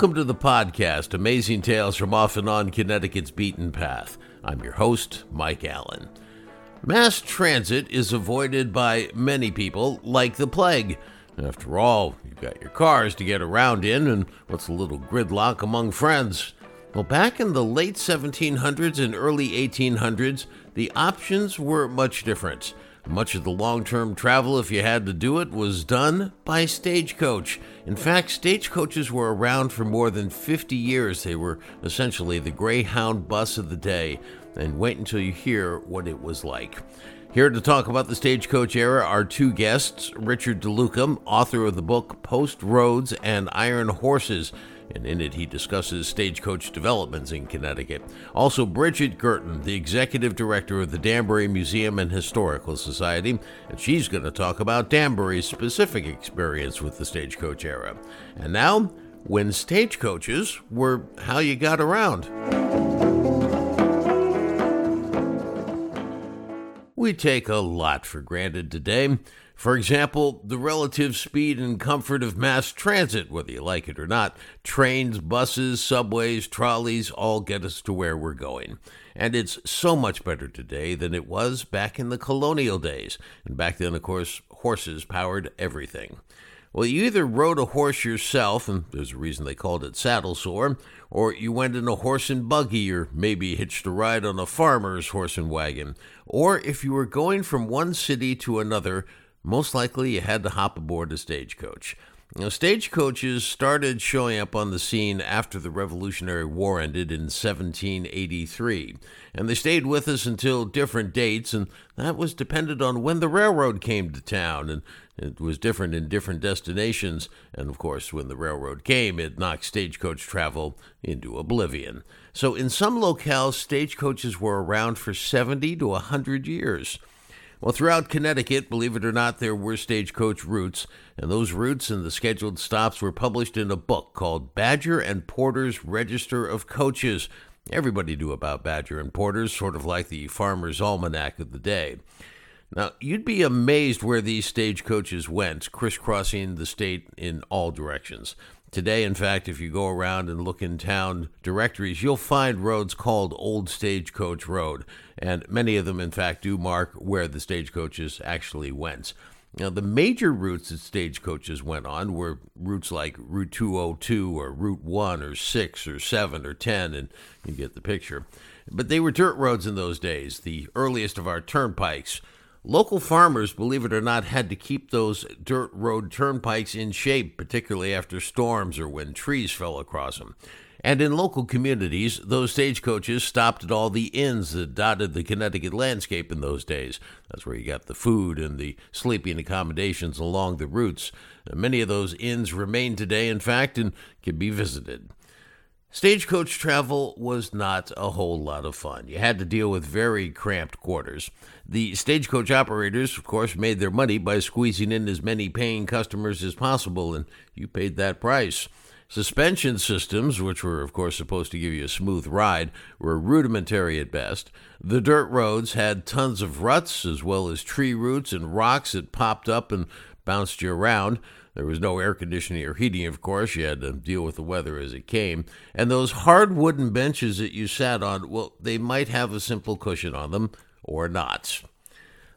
Welcome to the podcast, Amazing Tales from Off and On Connecticut's Beaten Path. I'm your host, Mike Allen. Mass transit is avoided by many people like the plague. After all, you've got your cars to get around in, and what's a little gridlock among friends? Well, back in the late 1700s and early 1800s, the options were much different. Much of the long term travel, if you had to do it, was done by stagecoach. In fact, stagecoaches were around for more than 50 years. They were essentially the Greyhound bus of the day. And wait until you hear what it was like. Here to talk about the stagecoach era are two guests Richard DeLuca, author of the book Post Roads and Iron Horses and in it he discusses stagecoach developments in Connecticut. Also, Brigid Guertin, the executive director of the Danbury Museum and Historical Society, and she's going to talk about Danbury's specific experience with the stagecoach era. And now, when stagecoaches were how you got around. We take a lot for granted today. For example, the relative speed and comfort of mass transit, whether you like it or not. Trains, buses, subways, trolleys all get us to where we're going. And it's so much better today than it was back in the colonial days. And back then, of course, horses powered everything. Well, you either rode a horse yourself, and there's a reason they called it saddle sore, or you went in a horse and buggy, or maybe hitched a ride on a farmer's horse and wagon. Or if you were going from one city to another, most likely you had to hop aboard a stagecoach. Now, stagecoaches started showing up on the scene after the Revolutionary War ended in 1783, and they stayed with us until different dates, and that was dependent on when the railroad came to town, and it was different in different destinations, and of course, when the railroad came, it knocked stagecoach travel into oblivion. So, in some locales, stagecoaches were around for 70 to 100 years. Well, throughout Connecticut, believe it or not, there were stagecoach routes, and those routes and the scheduled stops were published in a book called Badger and Porter's Register of Coaches. Everybody knew about Badger and Porter's, sort of like the Farmer's Almanac of the day. Now, you'd be amazed where these stagecoaches went, crisscrossing the state in all directions. Today, in fact, if you go around and look in town directories, you'll find roads called Old Stagecoach Road, and many of them, in fact, do mark where the stagecoaches actually went. Now, the major routes that stagecoaches went on were routes like Route 202 or Route 1 or 6 or 7 or 10, and you get the picture. But they were dirt roads in those days, the earliest of our turnpikes. Local farmers, believe it or not, had to keep those dirt road turnpikes in shape, particularly after storms or when trees fell across them. And in local communities, those stagecoaches stopped at all the inns that dotted the Connecticut landscape in those days. That's where you got the food and the sleeping accommodations along the routes. Many of those inns remain today, in fact, and can be visited. Stagecoach travel was not a whole lot of fun. You had to deal with very cramped quarters. The stagecoach operators, of course, made their money by squeezing in as many paying customers as possible, and you paid that price. Suspension systems, which were, of course, supposed to give you a smooth ride, were rudimentary at best. The dirt roads had tons of ruts, as well as tree roots and rocks that popped up and bounced you around. There was no air conditioning or heating, of course. You had to deal with the weather as it came. And those hard wooden benches that you sat on, well, they might have a simple cushion on them or not.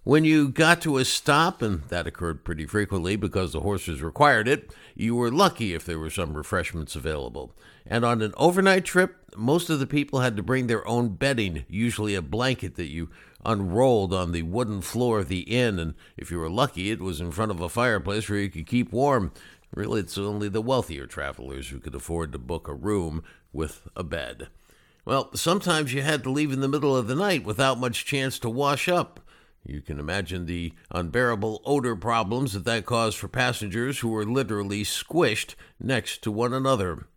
When you got to a stop, and that occurred pretty frequently because the horses required it, you were lucky if there were some refreshments available. And on an overnight trip, most of the people had to bring their own bedding, usually a blanket that you unrolled on the wooden floor of the inn, and if you were lucky, it was in front of a fireplace where you could keep warm. Really, it's only the wealthier travelers who could afford to book a room with a bed. Well, sometimes you had to leave in the middle of the night without much chance to wash up. You can imagine the unbearable odor problems that that caused for passengers who were literally squished next to one another.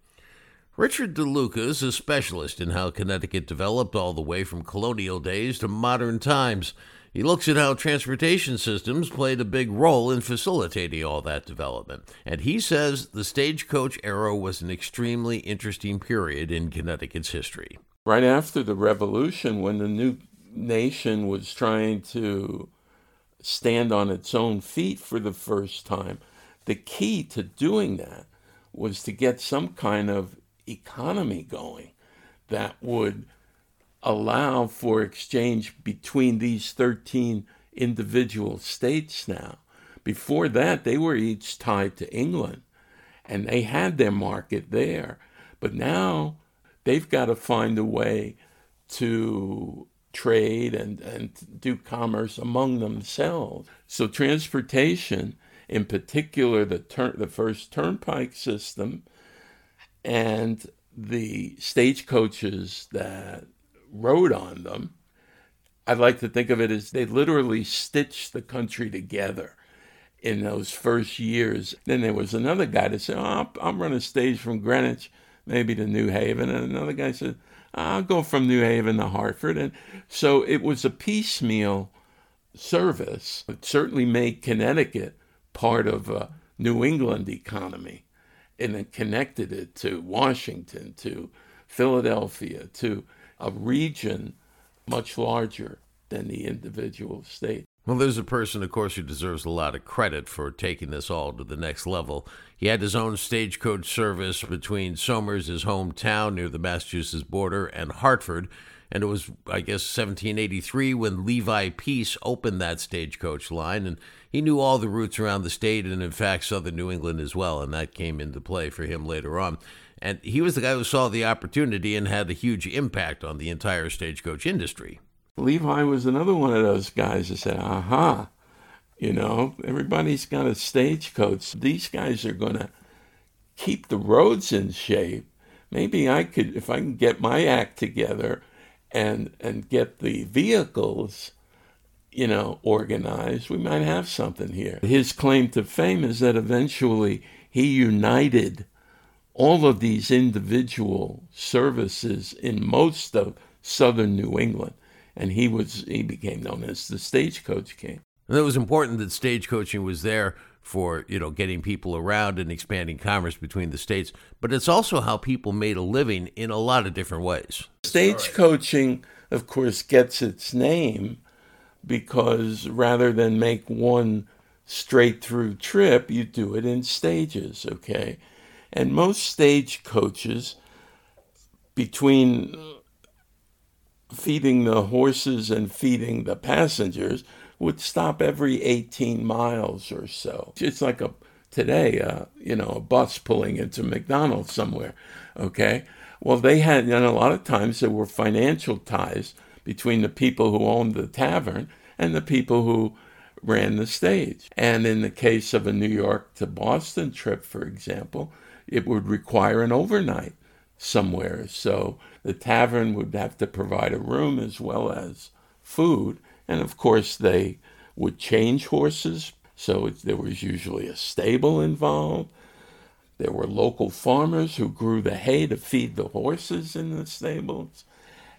Richard DeLuca is a specialist in how Connecticut developed all the way from colonial days to modern times. He looks at how transportation systems played a big role in facilitating all that development. And he says the stagecoach era was an extremely interesting period in Connecticut's history. Right after the Revolution, when the new nation was trying to stand on its own feet for the first time, the key to doing that was to get some kind of economy going that would allow for exchange between these 13 individual states now. Before that, they were each tied to England and they had their market there. But now they've got to find a way to trade and, and do commerce among themselves. So transportation, in particular the the first turnpike system and the stagecoaches that rode on them, I'd like to think of it as they literally stitched the country together in those first years. Then there was another guy that said, oh, I'm I'll run a stage from Greenwich, maybe to New Haven. And another guy said, I'll go from New Haven to Hartford. And so it was a piecemeal service. It certainly made Connecticut part of a New England economy and it connected it to Washington, to Philadelphia, to a region much larger than the individual state. Well, there's a person, of course, who deserves a lot of credit for taking this all to the next level. He had his own stagecoach service between Somers, his hometown near the Massachusetts border, and Hartford. And it was, I guess, 1783 when Levi Pease opened that stagecoach line. And he knew all the routes around the state and, in fact, southern New England as well. And that came into play for him later on. And he was the guy who saw the opportunity and had a huge impact on the entire stagecoach industry. Levi was another one of those guys that said, aha, you know, everybody's got a stagecoach. These guys are going to keep the roads in shape. Maybe I could, if I can get my act together and, and get the vehicles, you know, organized, we might have something here. His claim to fame is that eventually he united all of these individual services in most of southern New England and he was he became known as the stagecoach king. And it was important that stagecoaching was there for you know getting people around and expanding commerce between the states, but it's also how people made a living in a lot of different ways. Stagecoaching, of course, gets its name because rather than make one straight through trip, you do it in stages, okay? And most stagecoaches between feeding the horses and feeding the passengers would stop every 18 miles or so. It's like a today, uh, you know, a bus pulling into McDonald's somewhere. Okay, well, they had, and a lot of times there were financial ties between the people who owned the tavern and the people who ran the stage. And in the case of a New York to Boston trip, for example, it would require an overnight somewhere. So the tavern would have to provide a room as well as food. And of course, they would change horses. So it, there was usually a stable involved. There were local farmers who grew the hay to feed the horses in the stables.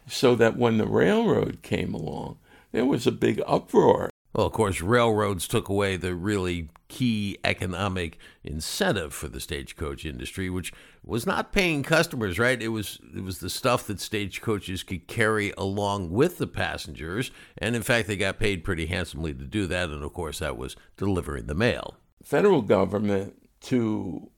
So that when the railroad came along, there was a big uproar. Well, of course, railroads took away the really key economic incentive for the stagecoach industry, which was not paying customers, right? It was it was the stuff that stagecoaches could carry along with the passengers, and in fact, they got paid pretty handsomely to do that. And of course, that was delivering the mail. Federal government to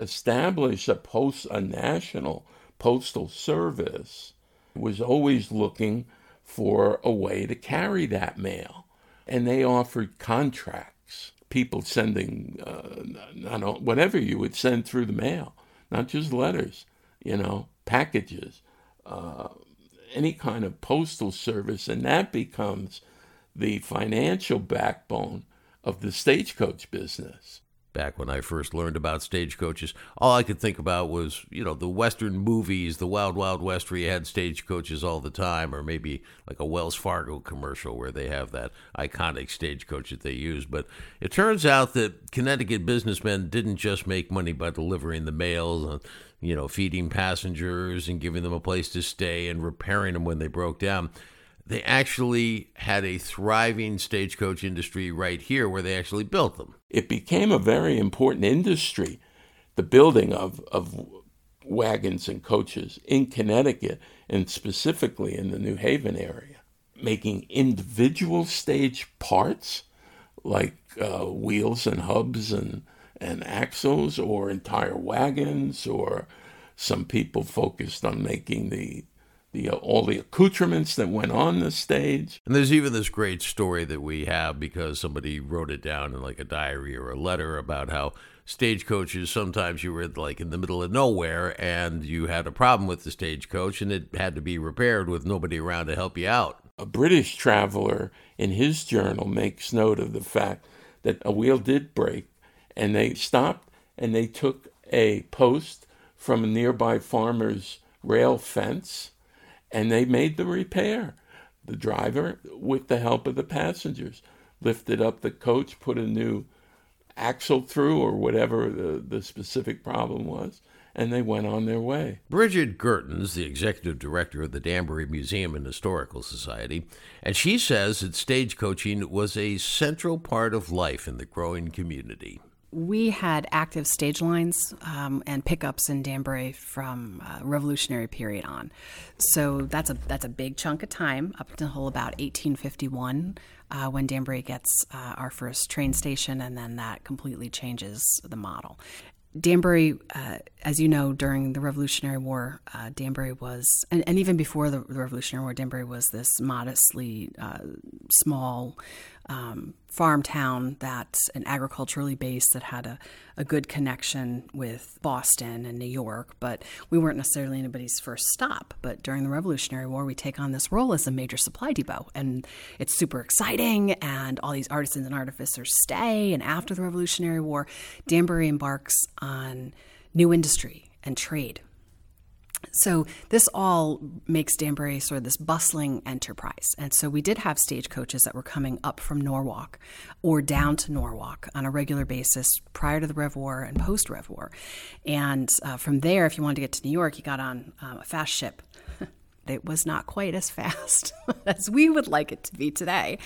establish a post a national postal service was always looking for a way to carry that mail, and they offered contracts people sending, uh, whatever you would send through the mail, not just letters, you know, packages, uh, any kind of postal service, and that becomes the financial backbone of the stagecoach business back when I first learned about stagecoaches, all I could think about was, you know, the Western movies, the Wild Wild West, where you had stagecoaches all the time, or maybe like a Wells Fargo commercial where they have that iconic stagecoach that they use. But it turns out that Connecticut businessmen didn't just make money by delivering the mail, uh, you know, feeding passengers and giving them a place to stay and repairing them when they broke down they actually had a thriving stagecoach industry right here where they actually built them. It became a very important industry, the building of, of wagons and coaches in Connecticut and specifically in the New Haven area. Making individual stage parts like uh, wheels and hubs and, and axles or entire wagons or some people focused on making the the uh, all the accoutrements that went on the stage. And there's even this great story that we have because somebody wrote it down in like a diary or a letter about how stagecoaches sometimes you were like in the middle of nowhere and you had a problem with the stagecoach and it had to be repaired with nobody around to help you out. A British traveler in his journal makes note of the fact that a wheel did break and they stopped and they took a post from a nearby farmer's rail fence and they made the repair. The driver, with the help of the passengers, lifted up the coach, put a new axle through or whatever the, the specific problem was, and they went on their way. Brigid Guertin's, the executive director of the Danbury Museum and Historical Society, and she says that stagecoaching was a central part of life in the growing community we had active stage lines um, and pickups in Danbury from uh, Revolutionary period on. So that's a that's a big chunk of time up until about 1851 uh, when Danbury gets uh, our first train station, and then that completely changes the model. Danbury, uh, as you know, during the Revolutionary War, uh, Danbury was, and, and, even before the, Revolutionary War, Danbury was this modestly uh, small um, farm town that's an agriculturally based that had a, a good connection with Boston and New York, but we weren't necessarily anybody's first stop. But during the Revolutionary War, we take on this role as a major supply depot, and it's super exciting. And all these artisans and artificers stay. And after the Revolutionary War, Danbury embarks on new industry and trade so this all makes Danbury sort of this bustling enterprise. And so we did have stagecoaches that were coming up from Norwalk or down to Norwalk on a regular basis prior to the Rev War and post Rev War. And uh, from there, if you wanted to get to New York, you got on um, a fast ship it was not quite as fast as we would like it to be today.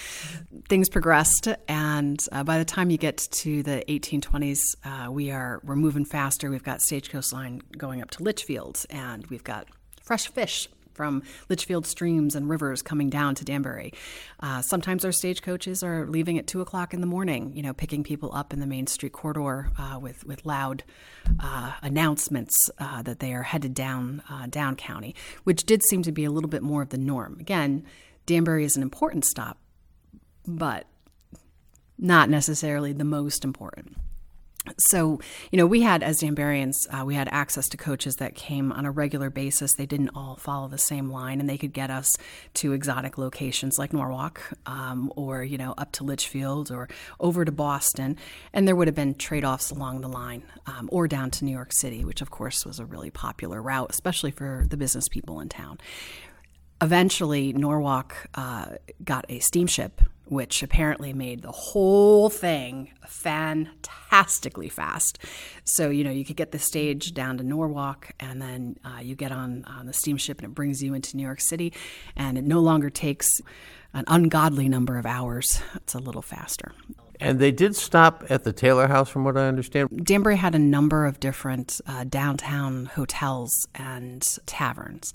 Things progressed, and uh, by the time you get to the 1820s, uh, we are we're moving faster. We've got Stagecoach Line going up to Litchfield, and we've got fresh fish from Litchfield streams and rivers coming down to Danbury. Uh, sometimes our stagecoaches are leaving at two o'clock in the morning, you know, picking people up in the Main Street corridor uh, with with loud uh, announcements uh, that they are headed down uh, down county, which did seem to be a little bit more of the norm. Again, Danbury is an important stop, but not necessarily the most important so you know we had as danburians uh, we had access to coaches that came on a regular basis. They didn't all follow the same line and they could get us to exotic locations like norwalk um, or you know up to litchfield or over to boston and there would have been trade-offs along the line um, or down to new york city which of course was a really popular route especially for the business people in town. Eventually norwalk uh, got a steamship which apparently made the whole thing fantastically fast. So, you know, you could get the stage down to Norwalk and then uh, you get on, on the steamship and it brings you into New York City, and it no longer takes an ungodly number of hours. It's a little faster. And they did stop at the Taylor House, from what I understand. Danbury had a number of different uh, downtown hotels and taverns.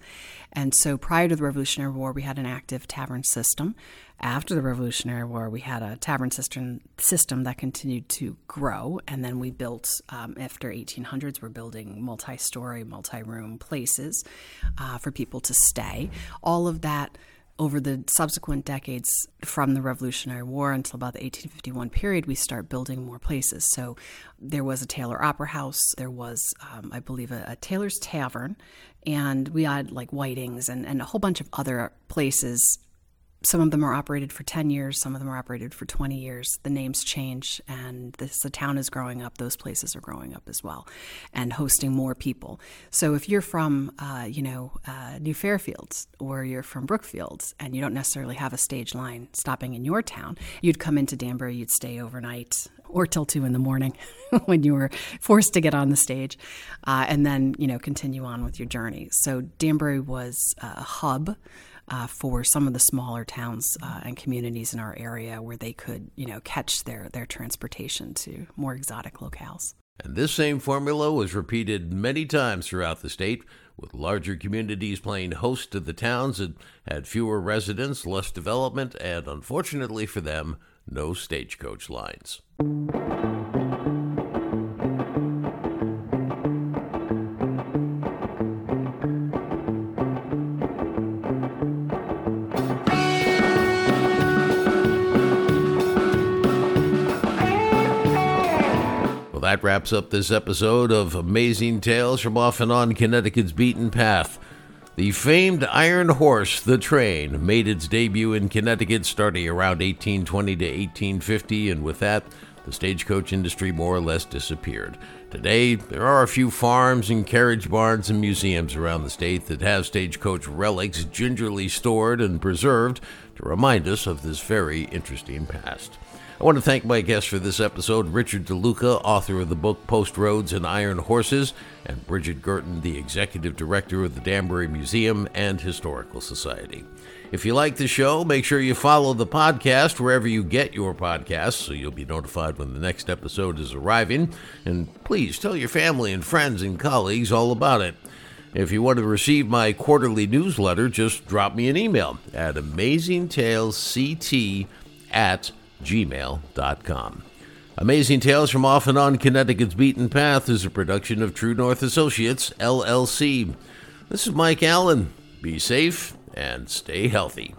And so prior to the Revolutionary War, we had an active tavern system. After the Revolutionary War, we had a tavern system, system that continued to grow. And then we built, um, after 1800s, we're building multi story, multi room places uh, for people to stay. All of that over the subsequent decades from the Revolutionary War until about the 1851 period, we start building more places. So there was a Taylor Opera House, there was, um, I believe, a, a, Taylor's Tavern, and we had like Whiting's and, and a whole bunch of other places some of them are operated for 10 years, some of them are operated for 20 years. The names change, and the town is growing up. Those places are growing up as well and hosting more people. So if you're from, uh, you know, uh, New Fairfields or you're from Brookfield and you don't necessarily have a stage line stopping in your town, you'd come into Danbury, you'd stay overnight or till two in the morning when you were forced to get on the stage, uh, and then, you know, continue on with your journey. So Danbury was a hub uh, for some of the smaller towns uh, and communities in our area where they could, you know, catch their, their transportation to more exotic locales. And this same formula was repeated many times throughout the state, with larger communities playing host to the towns that had fewer residents, less development, and unfortunately for them, no stagecoach lines. That wraps up this episode of Amazing Tales from Off and On Connecticut's Beaten Path. The famed Iron Horse, the train, made its debut in Connecticut starting around 1820 to 1850, and with that, the stagecoach industry more or less disappeared. Today, there are a few farms and carriage barns and museums around the state that have stagecoach relics gingerly stored and preserved to remind us of this very interesting past. I want to thank my guests for this episode Richard DeLuca, author of the book Post Roads and Iron Horses, and Brigid Guertin, the executive director of the Danbury Museum and Historical Society. If you like the show, make sure you follow the podcast wherever you get your podcasts so you'll be notified when the next episode is arriving. And please tell your family and friends and colleagues all about it. If you want to receive my quarterly newsletter, just drop me an email at amazingtalesct at gmail.com. Amazing Tales from Off and On Connecticut's Beaten Path is a production of True North Associates, LLC. This is Mike Allen. Be safe and stay healthy.